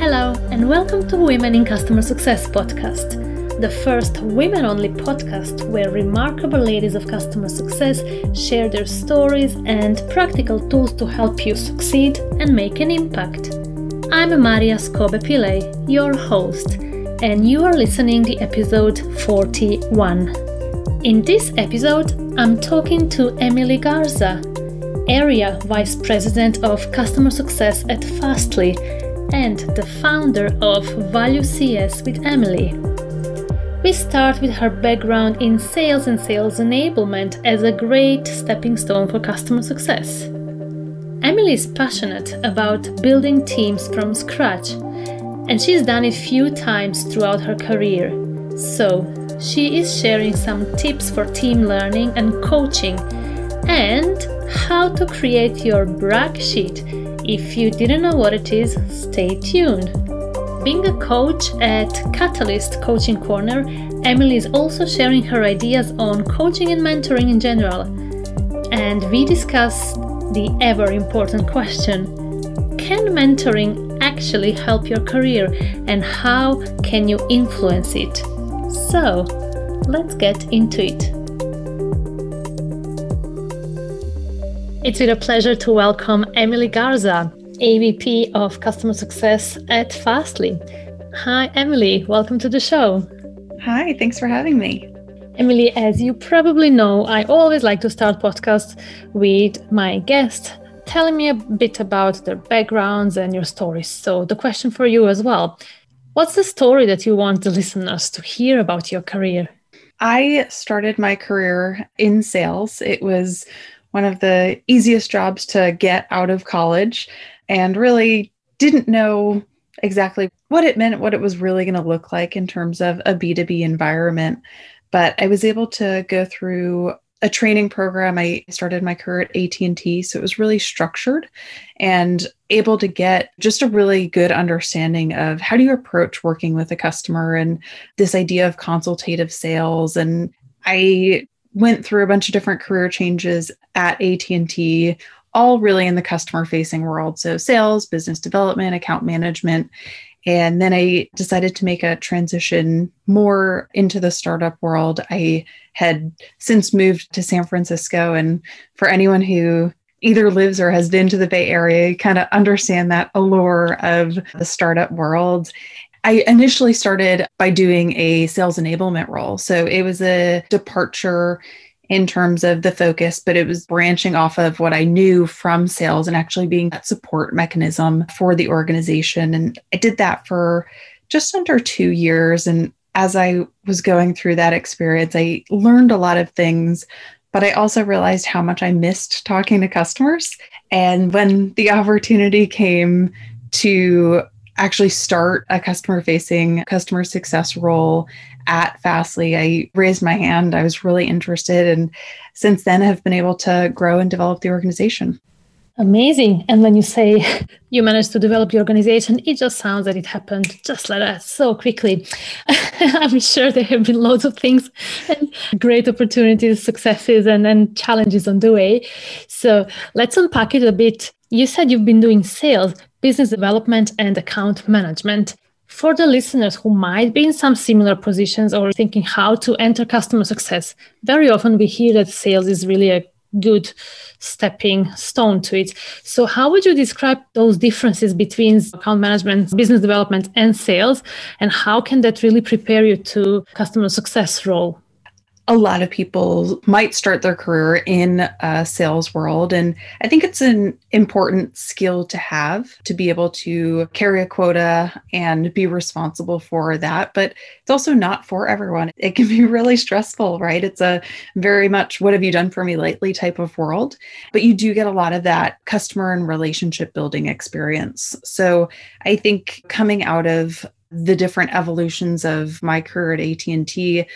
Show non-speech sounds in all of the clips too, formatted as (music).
Hello, and welcome to Women in Customer Success podcast, the first women only podcast where remarkable ladies of customer success share their stories and practical tools to help you succeed and make an impact. I'm Marija Skobe-Pillay, your host, and you are listening to episode 41. In this episode, I'm talking to Emily Garza, Area Vice President of Customer Success at Fastly and the founder of Value CS with Emily. We start with her background in sales and sales enablement as a great stepping stone for customer success. Emily is passionate about building teams from scratch, and she's done it few times throughout her career. So, she is sharing some tips for team learning and coaching and how to create your brag sheet. If you didn't know what it is, stay tuned. Being a coach at Catalyst Coaching Corner, Emily is also sharing her ideas on coaching and mentoring in general. And we discuss the ever important question Can mentoring actually help your career and how can you influence it? So, let's get into it. It's with a pleasure to welcome Emily Garza, AVP of Customer Success at Fastly. Hi, Emily. Welcome to the show. Hi, thanks for having me. Emily, as you probably know, I always like to start podcasts with my guests telling me a bit about their backgrounds and your stories. So, the question for you as well What's the story that you want the listeners to hear about your career? I started my career in sales. It was one of the easiest jobs to get out of college and really didn't know exactly what it meant, what it was really going to look like in terms of a B2B environment. But I was able to go through a training program i started my career at at&t so it was really structured and able to get just a really good understanding of how do you approach working with a customer and this idea of consultative sales and i went through a bunch of different career changes at AT&T all really in the customer facing world so sales business development account management and then I decided to make a transition more into the startup world. I had since moved to San Francisco. And for anyone who either lives or has been to the Bay Area, you kind of understand that allure of the startup world. I initially started by doing a sales enablement role. So it was a departure in terms of the focus, but it was branching off of what I knew from sales and actually being that support mechanism for the organization. And I did that for just under two years. And as I was going through that experience, I learned a lot of things, but I also realized how much I missed talking to customers. And when the opportunity came to actually start a customer facing customer success role at Fastly, I raised my hand. I was really interested. And since then, have been able to grow and develop the organization. Amazing. And when you say (laughs) you managed to develop the organization, it just sounds that it happened just like that so quickly. (laughs) I'm sure there have been loads of things and great opportunities, successes, and, and challenges on the way. So let's unpack it a bit. You said you've been doing sales, business development, and account management. For the listeners who might be in some similar positions or thinking how to enter customer success, very often we hear that sales is really a good stepping stone to it. So, how would you describe those differences between account management, business development, and sales? And how can that really prepare you to customer success role? A lot of people might start their career in a sales world. And i think it's an important skill to have to be able to carry a quota and be responsible for that. But it's also not for everyone. It can be (laughs) really stressful right? It's a very much what have you done for me lately? type of world. But you do get a lot of that customer and relationship building experience. So i think coming out of the different evolutions of my career at AT&T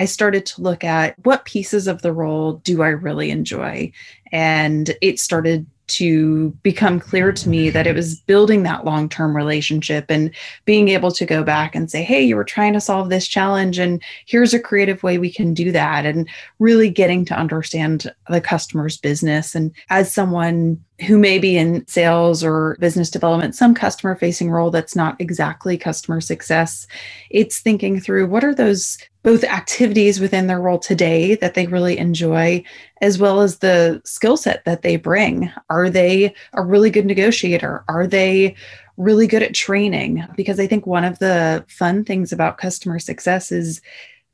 I started to look at what pieces of the role do I really enjoy. And it started to become clear to me that it was building that long term relationship and being able to go back and say, hey, you were trying to solve this challenge, and here's a creative way we can do that. And really getting to understand the customer's business. And as someone who may be in sales or business development, some customer facing role that's not exactly customer success. It's thinking through what are those both activities within their role today that they really enjoy, as well as the skill set that they bring. Are they a really good negotiator? Are they really good at training? Because I think one of the fun things about customer success is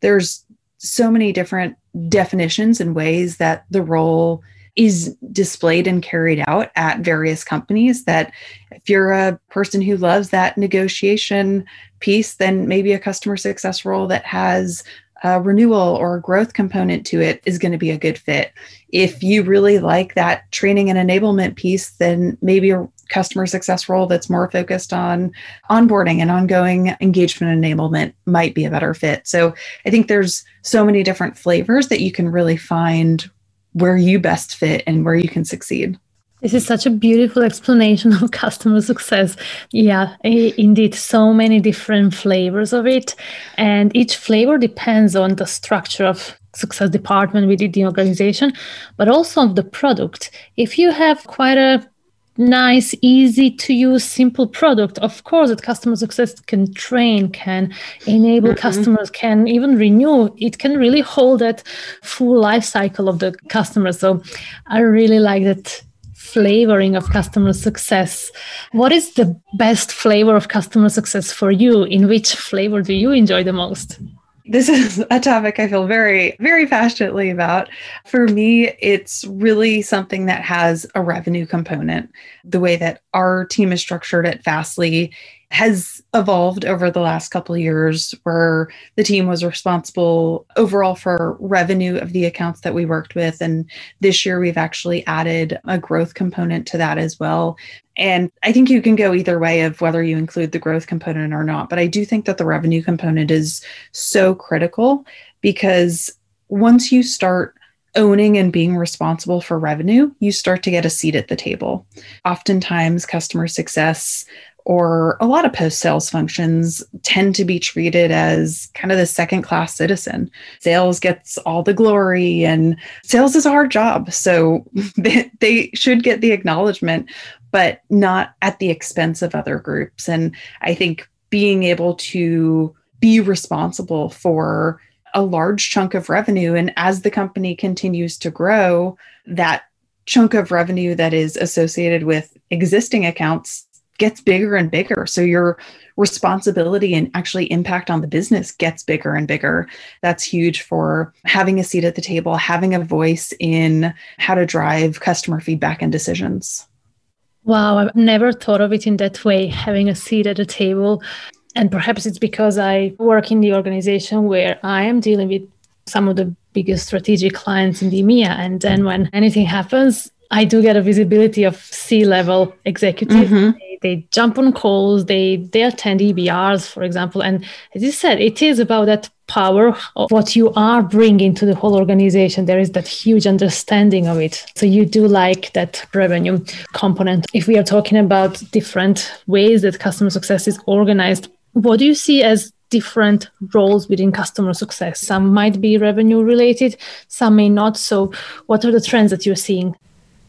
there's so many different definitions and ways that the role is displayed and carried out at various companies that if you're a person who loves that negotiation piece then maybe a customer success role that has a renewal or a growth component to it is going to be a good fit. If you really like that training and enablement piece then maybe a customer success role that's more focused on onboarding and ongoing engagement enablement might be a better fit. So i think there's so many different flavors that you can really find where you best fit and where you can succeed. This is such a beautiful explanation of (laughs) customer success. Yeah, indeed, so many different flavors of it. And each flavor depends on the structure of success department within the organization, but also of the product. If you have quite a nice, easy to use, simple product. Of course, that customer success can train, can enable mm-hmm. customers, can even renew. It can really hold that full life cycle of the customer. So I really like that flavoring of customer success. What is the best flavor of customer success for you? In which flavor do you enjoy the most? This is (laughs) a topic I feel very, very passionately about. For me, it's really something that has a revenue component. The way that our team is structured at Fastly has evolved over the last couple years where the team was responsible overall for revenue of the accounts that we worked with and this year we've actually added a growth component to that as well and I think you can go either way of whether you include the growth component or not. But I do think that the revenue component is so critical because once you start owning and being responsible for revenue, you start to get a seat at the table. Oftentimes, customer success or a lot of post sales functions tend to be treated as kind of the second class citizen. Sales gets all the glory, and sales is a hard job. So (laughs) they, they should get the acknowledgement, but not at the expense of other groups. And I think being able to be responsible for a large chunk of revenue, and as the company continues to grow, that chunk of revenue that is associated with existing accounts gets bigger and bigger. So your responsibility and actually impact on the business gets bigger and bigger. That's huge for having a seat at the table, having a voice in how to drive customer feedback and decisions. Wow, I've never thought of it in that way, having a seat at the table. And perhaps it's because I work in the organization where I am dealing with some of the biggest strategic clients in the EMEA. And then when anything happens, I do get a visibility of C level executives. Mm-hmm. They, they, jump on calls, they they attend EBRs, for example. And as you said, it is about that power of what you are bringing to the whole organization. There is that huge understanding of it. So you do like that revenue component. If we are talking about different ways that customer success is organized, what do you see as different roles within customer success? Some might be revenue related, some may not. So, what are the trends that you're seeing?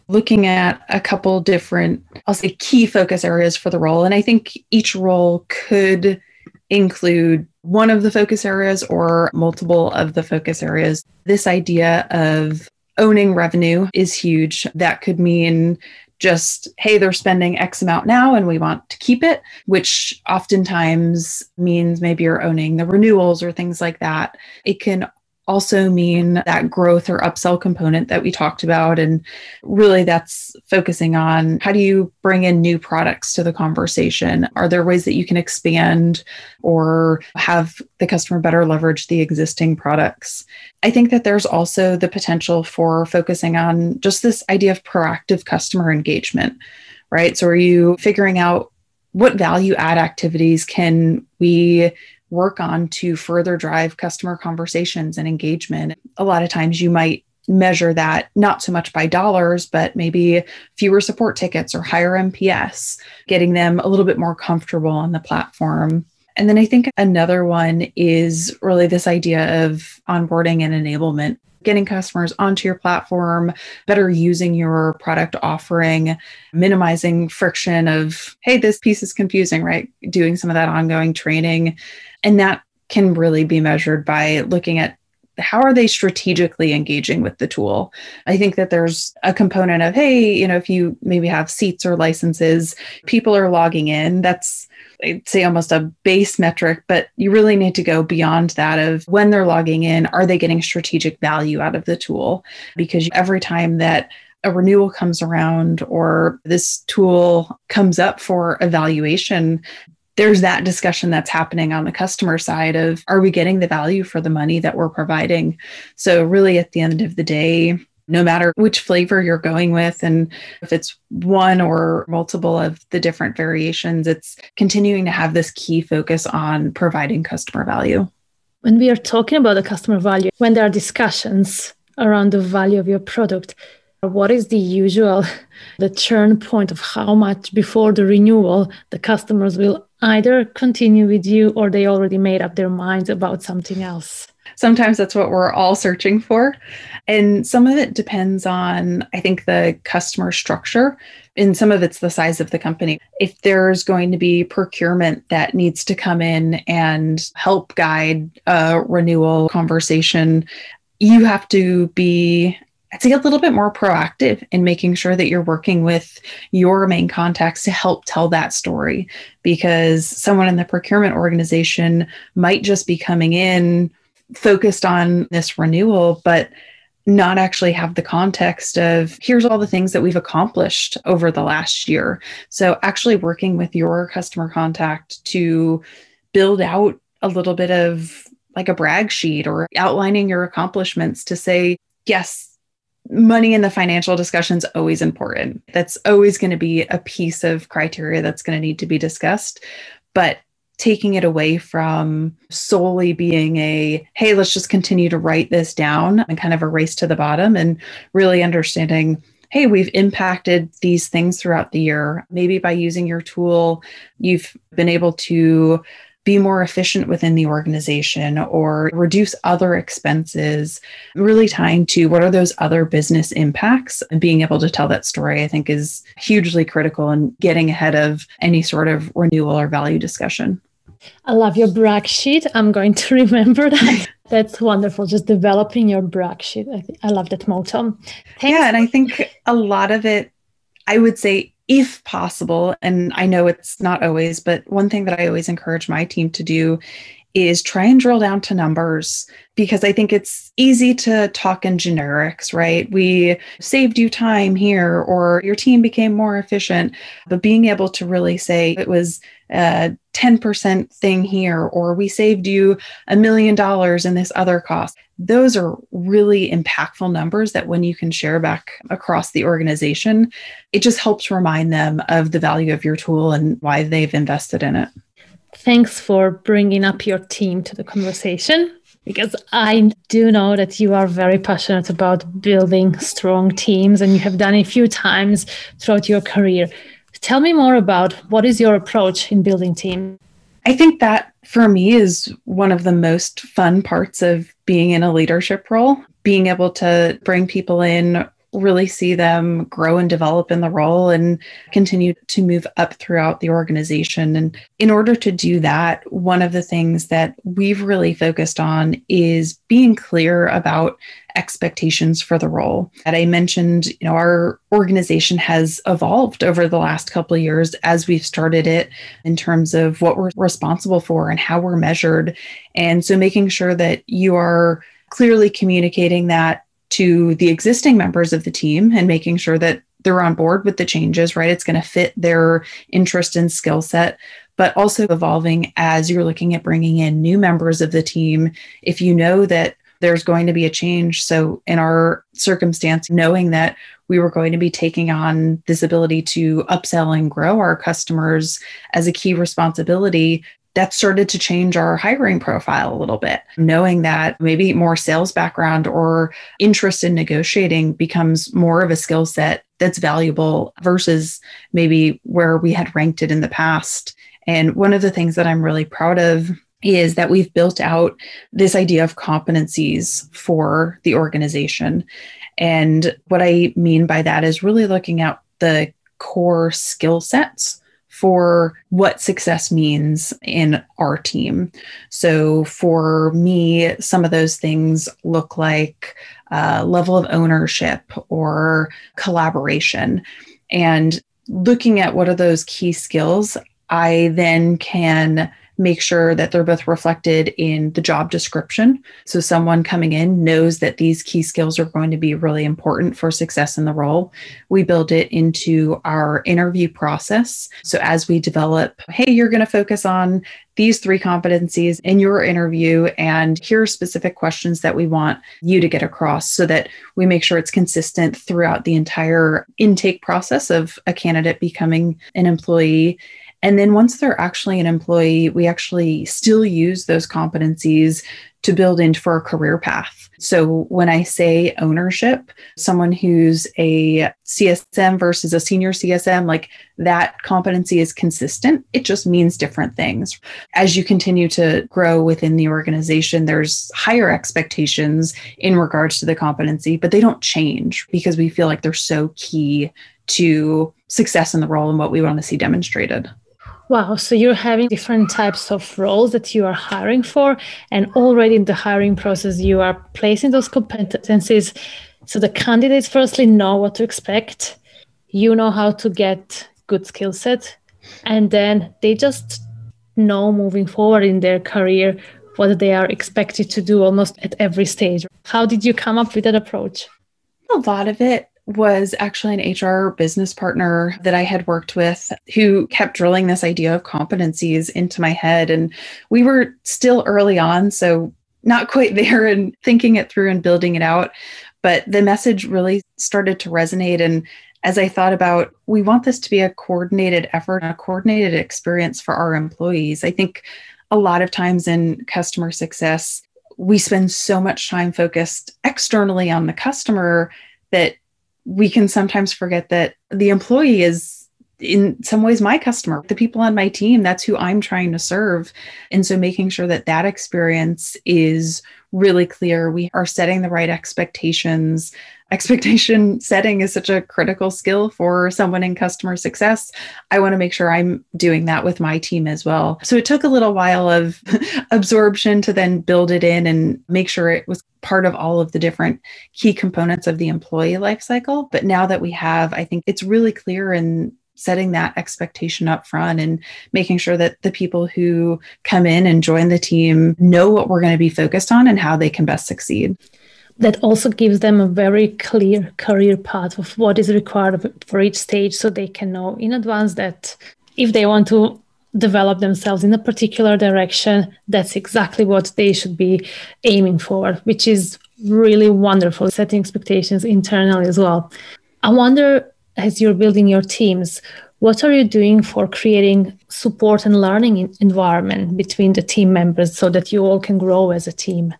Looking at a couple different, I'll say, key focus areas for the role. And I think each role could include one of the focus areas or multiple of the focus areas. This idea of owning revenue is huge. That could mean just, hey, they're spending X amount now and we want to keep it, which oftentimes means maybe you're owning the renewals or things like that. It can also mean that growth or upsell component that we talked about. And really, that's focusing on how do you bring in new products to the conversation? Are there ways that you can expand or have the customer better leverage the existing products? I think that there's also the potential for focusing on just this idea of proactive customer engagement, right? So, are you figuring out what value add activities can we work on to further drive customer conversations and engagement. A lot of times you might measure that not so much by dollars, but maybe fewer support tickets or higher NPS, getting them a little bit more comfortable on the platform. And then I think another one is really this idea of onboarding and enablement getting customers onto your platform, better using your product offering, minimizing friction of, hey, this piece is confusing, right? Doing some of that ongoing training. And that can really be measured by looking at how are they strategically engaging with the tool i think that there's a component of hey you know if you maybe have seats or licenses people are logging in that's I'd say almost a base metric, but you really need to go beyond that of when they're logging in, are they getting strategic value out of the tool? Because every time that a renewal comes around or this tool comes up for evaluation, there's that discussion that's happening on the customer side of are we getting the value for the money that we're providing? So, really, at the end of the day, no matter which flavor you're going with, and if it's one or multiple of the different variations, it's continuing to have this key focus on providing customer value. When we are talking about the customer value, when there are discussions around the value of your product, what is the usual (laughs) the churn point of how much before the renewal the customers will either continue with you or they already made up their minds about something else? Sometimes that's what we're all searching for. And some of it depends on i think the customer structure. And some of it's the size of the company. If there's going to be procurement that needs to come in and help guide a renewal conversation you have to be I'd say a little bit more proactive in making sure that you're working with your main contacts to help tell that story because someone in the procurement organization might just be coming in focused on this renewal, but not actually have the context of here's all the things that we've accomplished over the last year. So, actually working with your customer contact to build out a little bit of like a brag sheet or outlining your accomplishments to say, yes, money in the financial discussion is always important. That's always going to be a piece of criteria that's going to need to be discussed. But taking it away from solely being a, hey, let's just continue to write this down and kind of a race to the bottom and really understanding hey, we've impacted these things throughout the year. Maybe by using your tool, you've been able to be more efficient within the organization or reduce other expenses, really tying to what are those other business impacts and being able to tell that story, I think is hugely critical in getting ahead of any sort of renewal or value discussion. I love your brag sheet. I'm going to (laughs) remember that. That's wonderful. Just developing your brag sheet. I, th- I love that motto. Thanks. Yeah. And I think a lot of it, I would say if possible, and I know it's not always, but one thing that I always encourage my team to do is try and drill down to numbers because I think it's easy to talk in generics, right? We saved you time here, or your team became more efficient. But being able to really say it was a 10% thing here, or we saved you a million dollars in this other cost, those are really impactful numbers that when you can share back across the organization, it just helps remind them of the value of your tool and why they've invested in it. Thanks for bringing up your team to the conversation because I do know that you are very passionate about building strong teams and you have done it a few times throughout your career. Tell me more about what is your approach in building team? I think that for me is one of the most fun parts of being in a leadership role, being able to bring people in really see them grow and develop in the role and continue to move up throughout the organization. And in order to do that, one of the things that we've really focused on is being clear about expectations for the role. That I mentioned, you know, our organization has evolved over the last couple of years as we've started it in terms of what we're responsible for and how we're measured. And so making sure that you are clearly communicating that to the existing members of the team and making sure that they're on board with the changes, right? It's going to fit their interest and skill set, but also evolving as you're looking at bringing in new members of the team. If you know that there's going to be a change. So, in our circumstance, knowing that we were going to be taking on this ability to upsell and grow our customers as a key responsibility, that started to change our hiring profile a little bit, knowing that maybe more sales background or interest in negotiating becomes more of a skill set that's valuable versus maybe where we had ranked it in the past. And one of the things that I'm really proud of is that we've built out this idea of competencies for the organization. And what I mean by that is really looking at the core skill sets for what success means in our team. So, for me, some of those things look like uh, level of ownership or collaboration. And looking at what are those key skills, I then can make sure that they're both reflected in the job description. So someone coming in knows that these key skills are going to be really important for success in the role. We build it into our interview process. So as we develop, hey, you're going to focus on these three competencies in your interview, and here are specific questions that we want you to get across so that we make sure it's consistent throughout the entire intake process of a candidate becoming an employee and then once they're actually an employee, we actually still use those competencies to build into a career path. So when I say ownership, someone who's a CSM versus a senior CSM, like that competency is consistent. It just means different things. As you continue to grow within the organization, there's higher expectations in regards to the competency, but they don't change because we feel like they're so key to success in the role and what we want to see demonstrated. Wow, so you're having different types of roles that you are hiring for, and already in the hiring process, you are placing those competencies so the candidates firstly know what to expect, you know how to get good skill set, and then they just know moving forward in their career what they are expected to do almost at every stage. How did you come up with that approach? A lot of it was actually an HR business partner that I had worked with who kept drilling this idea of competencies into my head. And we were still early on, so not quite (laughs) there and thinking it through and building it out. But the message really started to resonate. And as I thought about, we want this to be a coordinated effort, a coordinated experience for our employees. I think a lot of times in customer success, we spend so much time focused externally on the customer that we can sometimes forget that the employee is in some ways my customer. The people on my team that's who i'm trying to serve. And so making sure that that experience is really clear. We are setting the right expectations expectation (laughs) setting is such a critical skill for someone in customer success. I want to make sure I'm doing that with my team as well. So it took a little while of (laughs) absorption to then build it in and make sure it was part of all of the different key components of the employee lifecycle. But now that we have, I think it's really clear in setting that expectation up front and making sure that the people who come in and join the team know what we're going to be focused on and how they can best succeed that also gives them a very clear career path of what is required for each stage so they can know in advance that if they want to develop themselves in a particular direction that's exactly what they should be aiming for which is really wonderful setting expectations internally as well. I wonder as you're building your teams what are you doing for creating support and learning environment between the team members so that you all can grow as a team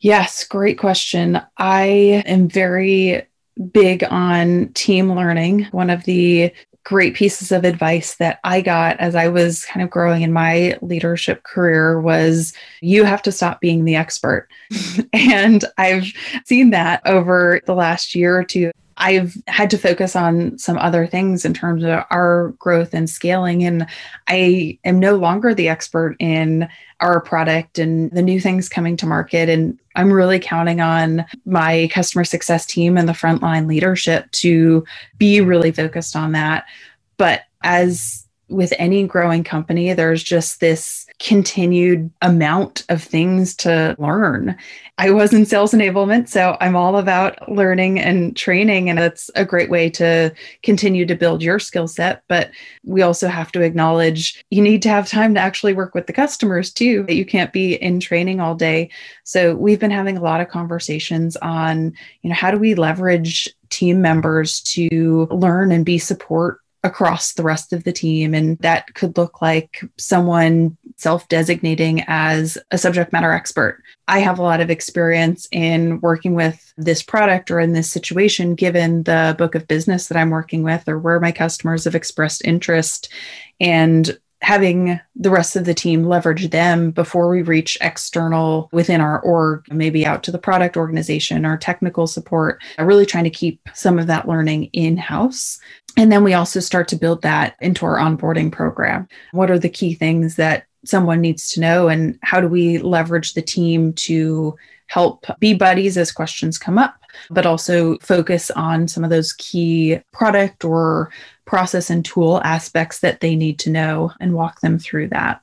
Yes, great question. I am very big on team learning. One of the great pieces of advice that I got as I was kind of growing in my leadership career was you have to stop being the expert. (laughs) and I've seen that over the last year or two. I've had to focus on some other things in terms of our growth and scaling. And I am no longer the expert in our product and the new things coming to market. And I'm really counting on my customer success team and the frontline leadership to be really focused on that. But as with any growing company, there's just this continued amount of things to learn. I was in sales enablement, so I'm all about learning and training, and that's a great way to continue to build your skill set. But we also have to acknowledge you need to have time to actually work with the customers too. That you can't be in training all day. So we've been having a lot of conversations on, you know, how do we leverage team members to learn and be support across the rest of the team. And that could look like someone self designating as a subject matter expert. I have a lot of experience in working with this product or in this situation, given the book of business that I'm working with or where my customers have expressed interest. And having the rest of the team leverage them before we reach external within our org, maybe out to the product organization or technical support, uh, really trying to keep some of that learning in house. And then we also start to build that into our onboarding program. What are the key things that someone needs to know, and how do we leverage the team to help be buddies as questions come up, but also focus on some of those key product or process and tool aspects that they need to know and walk them through that.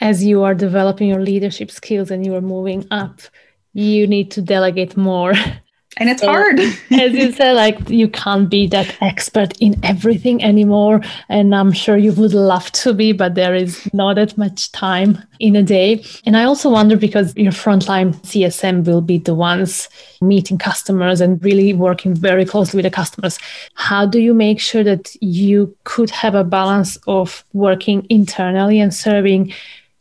As you are developing your leadership skills and you are moving up, you need to delegate more. (laughs) and it's hard. (laughs) as you said like you can't be that expert in everything anymore. And i'm sure you would love to be but there is not that much time in a day. And i also wonder because your frontline csm will be the ones meeting customers and really working very closely with the customers. How do you make sure that you could have a balance of working internally and serving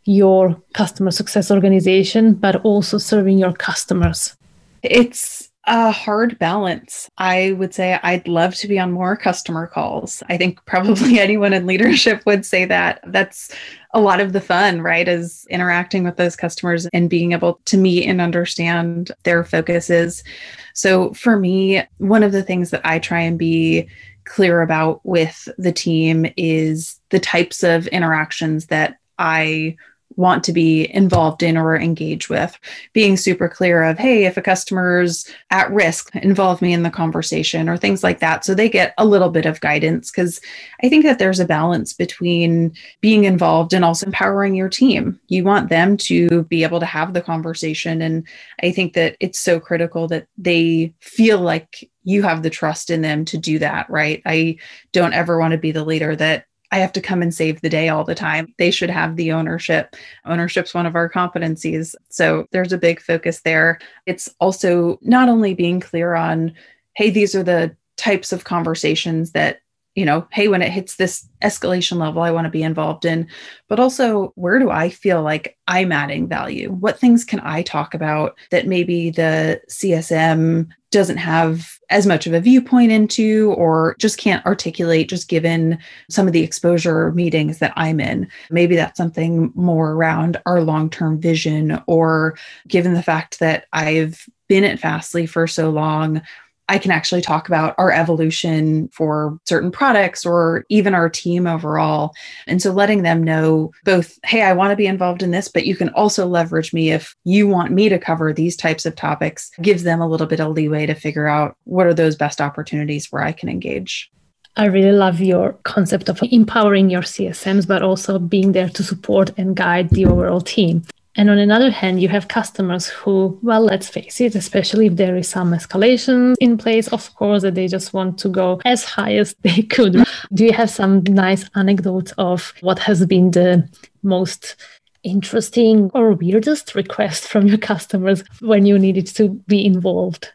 your customer success organization but also serving your customers? It's a hard balance. I would say I'd love to be on more customer calls. I think probably (laughs) anyone in leadership would say that. That's a lot of the fun, right? Is interacting with those customers and being able to meet and understand their focuses. So for me, one of the things that I try and be clear about with the team is the types of interactions that I want to be involved in or engage with. Being super clear of, hey, if a customer's at risk, involve me in the conversation or things like that. So they get a little bit of guidance because I think that there's a balance between being involved and also empowering your team. You want them to be able to have the conversation. And I think that it's so critical that they feel like you have the trust in them to do that, right? I don't ever want to be the leader that I have to come and save the day all the time. They should have the ownership. Ownership's one of our competencies. So there's a big focus there. It's also not only being clear on, hey, these are the types of conversations that you know, hey, when it hits this escalation level, I want to be involved in, but also where do I feel like I'm adding value? What things can I talk about that maybe the CSM doesn't have as much of a viewpoint into or just can't articulate just given some of the exposure meetings that I'm in. Maybe that's something more around our long-term vision or given the fact that I've been at Fastly for so long, I can actually talk about our evolution for certain products or even our team overall. And so letting them know both, hey, I want to be involved in this, but you can also leverage me if you want me to cover these types of topics, gives them a little bit of leeway to figure out what are those best opportunities where I can engage. I really love your concept of empowering your CSMs, but also being there to support and guide the overall team. And on another hand, you have customers who, well, let's face it, especially if there is some escalation in place, of course, that they just want to go as high as (laughs) they could. Do you have some nice anecdotes of what has been the most interesting or weirdest request from your customers when you needed to be involved?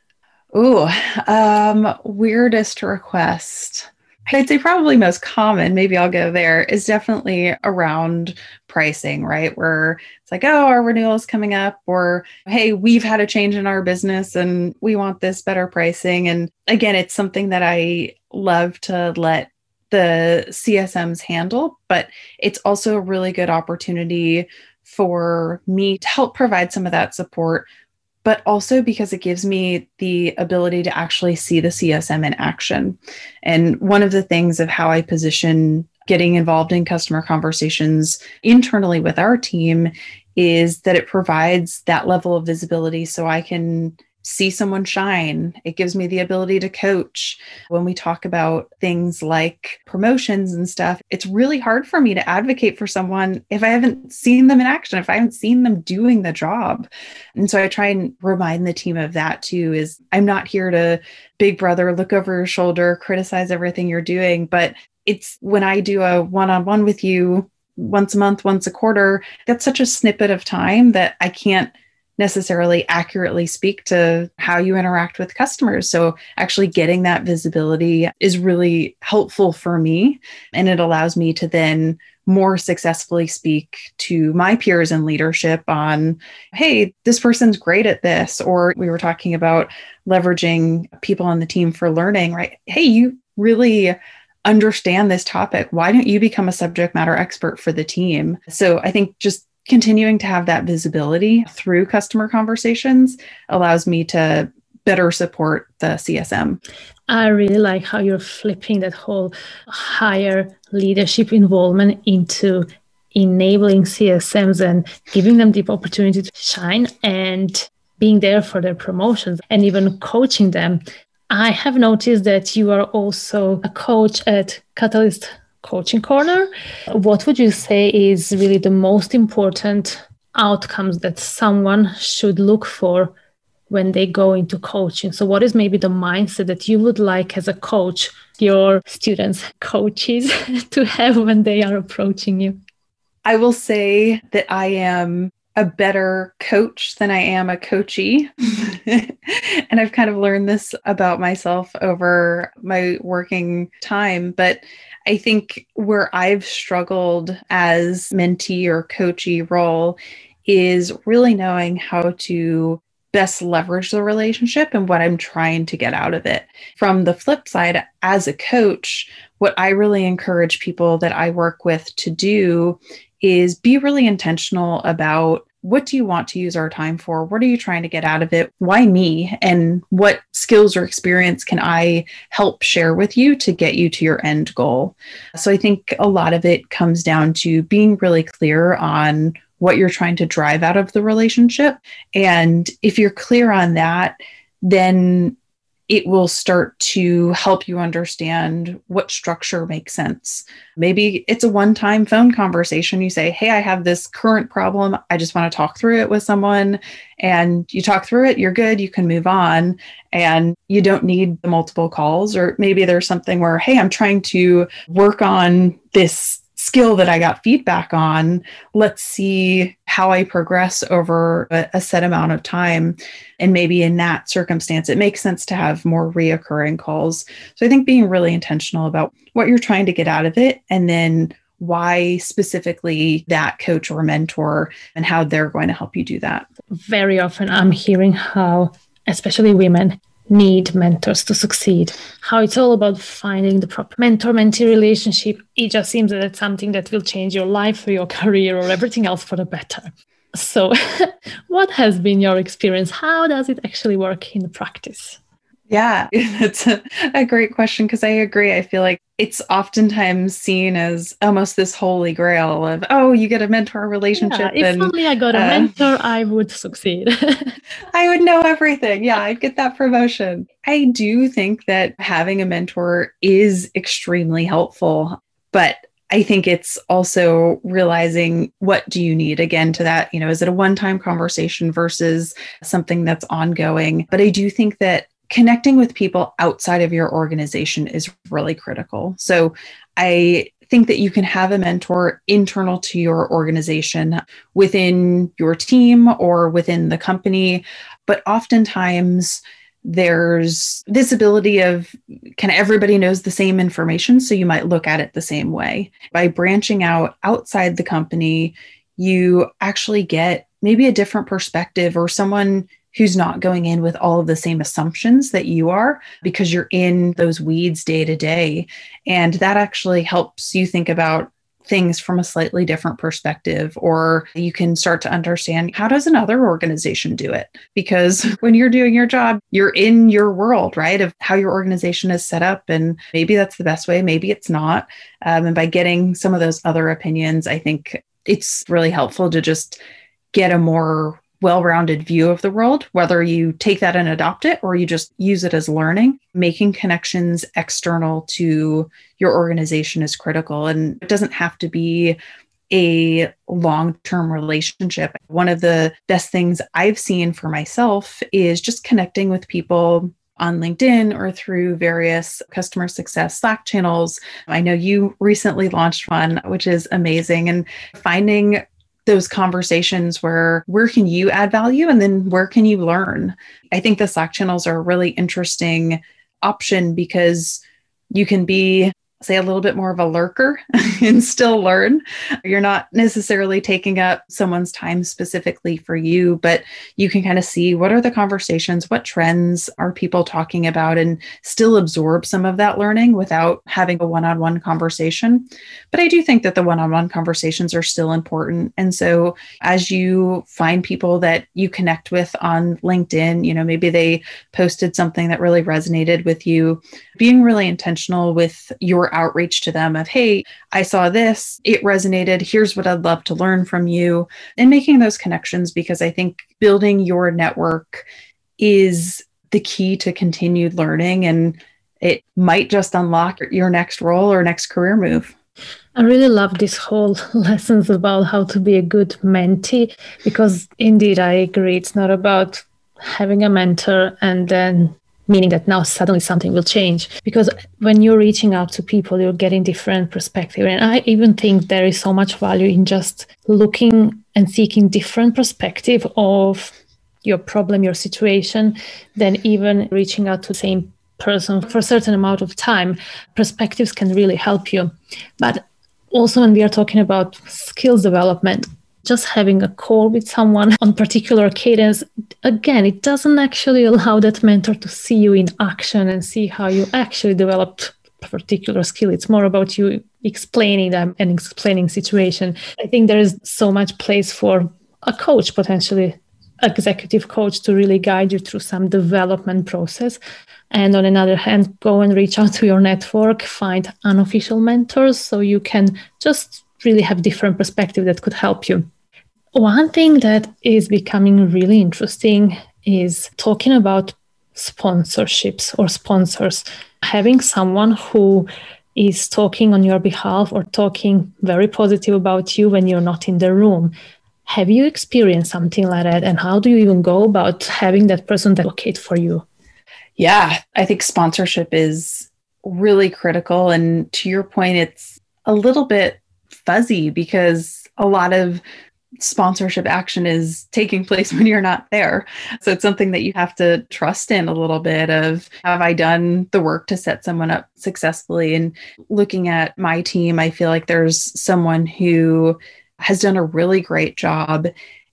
Ooh, um, weirdest request. I'd say probably most common, maybe I'll go there, is definitely around pricing, right? Where it's like, oh, our renewal is coming up, or hey, we've had a change in our business and we want this better pricing. And again, it's something that I love to let the CSMs handle, but it's also a really good opportunity for me to help provide some of that support but also because it gives me the ability to actually see the CSM in action. And one of the things of how I position getting involved in customer conversations internally with our team is that it provides that level of visibility so I can see someone shine. It gives me the ability to coach. When we talk about things like promotions and stuff, it's really hard for me to advocate for someone if I haven't seen them in action, if I haven't seen them doing the job. And so I try and remind the team of that too is I'm not here to big brother look over your shoulder, criticize everything you're doing, but it's when I do a one-on-one with you once a month, once a quarter, that's such a snippet of time that I can't necessarily accurately speak to how you interact with customers. So, actually, getting that visibility is really helpful for me. And it allows me to then more successfully speak to my peers in leadership on, hey, this person's great at this. Or we were talking about leveraging people on the team for learning, right? Hey, you really understand this topic. Why don't you become a subject matter expert for the team? So I think just continuing to have that visibility through customer conversations allows me to better support the CSM. I really like how you're flipping that whole higher leadership involvement into enabling CSMs and giving them the opportunity to shine and being there for their promotions and even coaching them. I have noticed that you are also a coach at Catalyst Coaching Corner. What would you say is really the most important outcomes that someone should look for when they go into coaching? So, what is maybe the mindset that you would like as a coach your students, coaches, (laughs) to have when they are approaching you? I will say that I am a better coach than I am a coachee. (laughs) and I've kind of learned this about myself over my working time. But I think where I've struggled as mentee or coachee role is really knowing how to best leverage the relationship and what I'm trying to get out of it. From the flip side, as a coach, what I really encourage people that I work with to do is be really intentional about what do you want to use our time for? What are you trying to get out of it? Why me? And what skills or experience can I help share with you to get you to your end goal? So I think a lot of it comes down to being really clear on what you're trying to drive out of the relationship. And if you're clear on that, then it will start to help you understand what structure makes sense. Maybe it's a one time phone conversation. You say, Hey, I have this current problem. I just want to talk through it with someone. And you talk through it, you're good, you can move on. And you don't need the multiple calls. Or maybe there's something where, Hey, I'm trying to work on this skill that I got feedback on. Let's see how I progress over a, a, set amount of time. And maybe in that circumstance, it makes sense to have more reoccurring calls. So I think being really intentional about what you're trying to get out of it and then why specifically that coach or mentor and how they're going to help you do that. Very often I'm hearing how, especially women, need mentors to succeed. How it's all about finding the proper mentor mentee relationship. It just seems that it's something that will change your life or your (laughs) career or everything else for the better. So, (laughs) what has been your experience? How does it actually work in practice? Yeah, (laughs) that's a, a great question because I agree. I feel like it's oftentimes seen as almost this holy grail of, oh, you get a mentor relationship. Yeah, if only I got a uh, mentor, I would succeed. (laughs) I would know everything. Yeah, I'd get that promotion. I do think that having a mentor is extremely helpful, but I think it's also realizing what do you need again to that, you know, is it a one-time conversation versus something that's ongoing? But I do think that connecting with people outside of your organization is really critical. So I think that you can have a mentor internal to your organization within your team or within the company, but oftentimes there's this ability of kind of everybody knows the same information so you might look at it the same way by branching out outside the company you actually get maybe a different perspective or someone who's not going in with all of the same assumptions that you are because you're in those weeds day to day. And that actually helps you think about things from a slightly different perspective or you can start to understand how does another organization do it because (laughs) when you're doing your job you're in your world right of how your organization is set up and maybe that's the best way maybe it's not um, and by getting some of those other opinions i think it's really helpful to just get a more well rounded view of the world, whether you take that and adopt it or you just use it as learning. Making connections external to your organization is critical. And it doesn't have to be a long term relationship. One of the best things I've seen for myself is just connecting with people on LinkedIn or through various customer success Slack channels. I know you recently launched one, which is amazing, and finding those conversations where where can you add value and then where can you learn? I think the slack channels are a really interesting option because you can be say a little bit more of a lurker (laughs) and still learn. You're not necessarily taking up someone's time specifically for you, but you can kind of see what are the conversations, what trends are people talking about, and still absorb some of that learning without having a one on one conversation. But I do think that the one on one conversations are still important. And so as you find people that you connect with on LinkedIn, you know, maybe they posted something that really resonated with you, being really intentional with your outreach to them of, hey, I saw this, it resonated. Here's what I'd love to learn from you, and making those connections because I think building your network is the key to continued learning and it might just unlock your next role or next career move. I really love this whole (laughs) lessons about how to be a good mentee because indeed I agree it's not about having a mentor and then meaning that now suddenly something will change. Because when you're reaching out to people you're getting different perspective. And i even think there is so much value in just looking and seeking different perspective of your problem your situation than even reaching out to the same person for a certain amount of time. Perspectives can really help you. But also when we are talking about skills development just having a call with someone on particular cadence again it doesn't actually allow that mentor to see you in action and see how you actually developed particular skill. It's more about you explaining them and explaining situation. I think there is so much place for a coach potentially executive coach to really guide you through some development process. And on another hand go and reach out to your network find unofficial mentors so you can just really have different perspective that could help you. One thing that is becoming really interesting is talking about sponsorships or sponsors. Having someone who is talking on your behalf or talking very positive about you when you're not in the room. Have you experienced something like that? And how do you even go about having that person advocate for you? Yeah, I think sponsorship is really critical. And to your point, it's a little bit fuzzy because a lot of sponsorship action is taking place (laughs) when you're not there. So it's something that you have to trust in a little bit of have I done the work to set someone up successfully and looking at my team I feel like there's someone who has done a really great job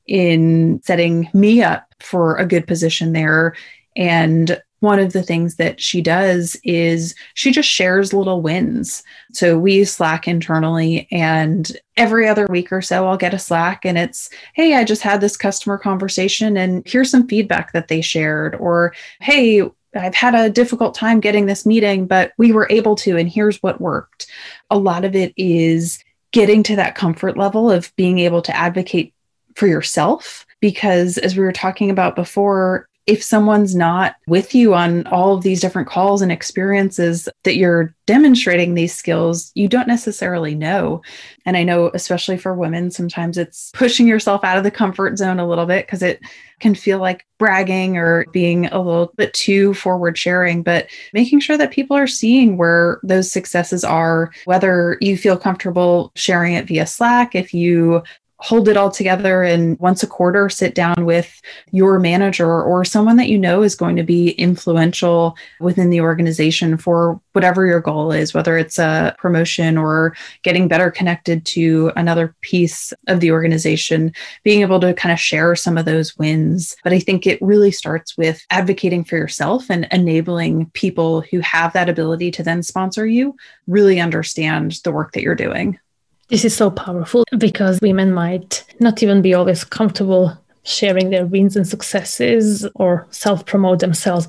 in setting me up for a good position there and one of the things that she does is she just shares little wins. So we use Slack internally, and every other week or so, I'll get a Slack and it's, hey, I just had this customer conversation, and here's some feedback that they shared. Or, hey, I've had a difficult time getting this meeting, but we were able to, and here's what worked. A lot of it is getting to that comfort level of being able to advocate for yourself because as we were talking about before if someone's not with you on all of these different calls and experiences that you're demonstrating these skills, you don't necessarily know. And I know, especially for women, sometimes it's pushing yourself out of the comfort zone a little bit because it can feel like bragging or being a little bit too forward sharing, but making sure that people are seeing where those successes are, whether you feel comfortable sharing it via Slack, if you hold it all together and once a quarter sit down with your manager or someone that you know is going to be influential within the organization for whatever your goal is whether it's a promotion or getting better connected to another piece of the organization being able to kind of share some of those wins. But i think it really starts with advocating for yourself and enabling people who have that ability to then sponsor you really understand the work that you're doing this is so powerful because women might not even be always comfortable sharing their wins and successes or self promote themselves.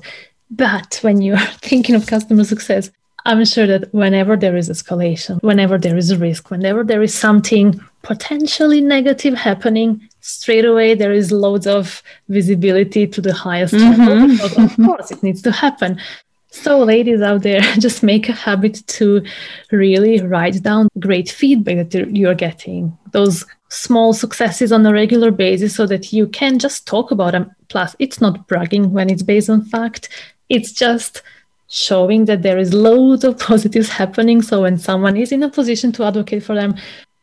But when you're (laughs) thinking of customer success, I'm sure that whenever there is escalation, whenever there is a risk, whenever there is something potentially negative happening, straight away there is loads of visibility to the highest mm-hmm. level because of course it needs to happen. So, ladies out there, (laughs) just make a habit to really write down great feedback that you're getting, those small successes on a regular basis, so that you can just talk about them. Plus, it's not bragging when it's based on fact, it's just showing that there is loads of (laughs) positives happening. So, when someone is in a position to advocate for them,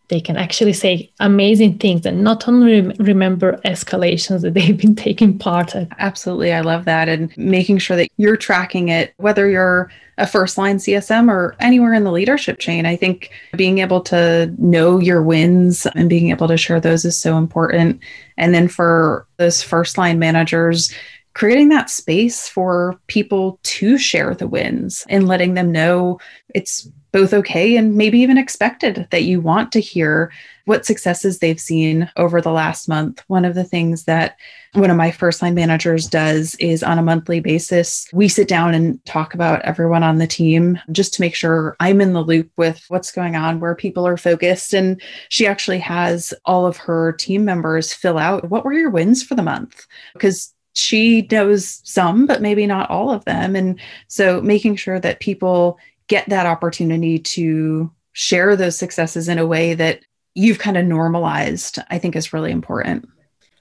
they can actually say amazing things and not only remember escalations that they've been taking part in. Absolutely. I love that. And making sure that you're tracking it, whether you're a first line CSM or anywhere in the leadership chain. I think being able to know your wins and being able to share those is so important. And then for those first line managers, creating that space for people to share the wins and letting them know it's both okay and maybe even expected that you want to hear what successes they've seen over the last month. One of the things that one of my first line managers does is on a monthly basis, we sit down and talk about everyone on the team just to make sure I'm in the loop with what's going on, where people are focused. And she actually has all of her team members fill out what were your wins for the month? Because she knows some, but maybe not all of them. And so making sure that people get that opportunity to share those successes in a way that you've kind of normalized, I think is really important.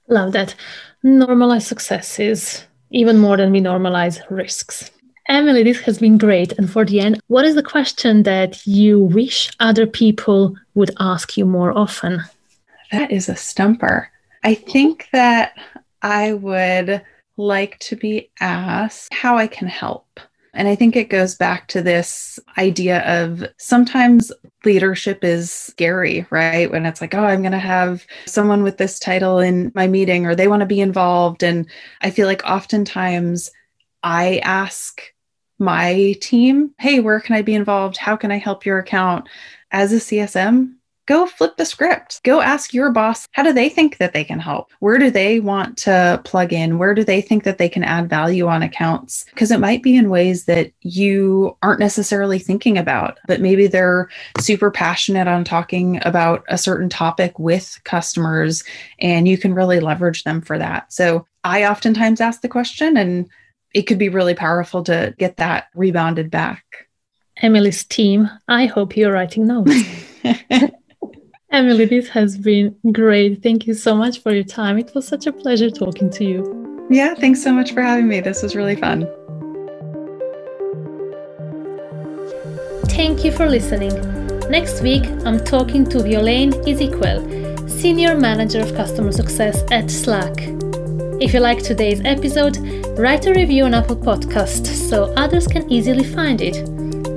Love that. Normalize successes even more than we normalize risks. Emily, this has been great. And for the end, what is the question that you wish other people would ask you more often? That is a stumper. I think that I would like to be asked how I can help. And I think it goes back to this idea of sometimes leadership is scary, right? When it's like, oh, I'm going to have someone with this title in my meeting or they want to be involved. And I feel like oftentimes I ask my team, hey, where can I be involved? How can I help your account? As a CSM, go flip the script. Go ask your boss, how do they think that they can help? Where do they want to plug in? Where do they think that they can add value on accounts? Because it might be in ways that you aren't necessarily thinking about, but maybe they're super passionate on talking about a certain topic with customers and you can really leverage them for that. So I oftentimes ask the question and it could be really powerful to get that rebounded back. Emily's team, I hope you're writing notes. (laughs) Emily, this has been great. Thank you so much for your time. It was such a pleasure talking to you. Yeah, thanks so much for having me. This was really fun. Thank you for listening. Next week, I'm talking to Violaine Ezequiel, Senior Manager of Customer Success at Slack. If you like today's episode, write a review on Apple Podcast so others can easily find it.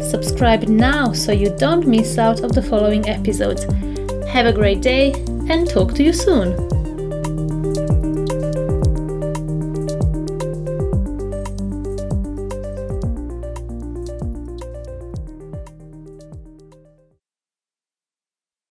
Subscribe now so you don't miss out of the following episodes. Have a great day and talk to you soon.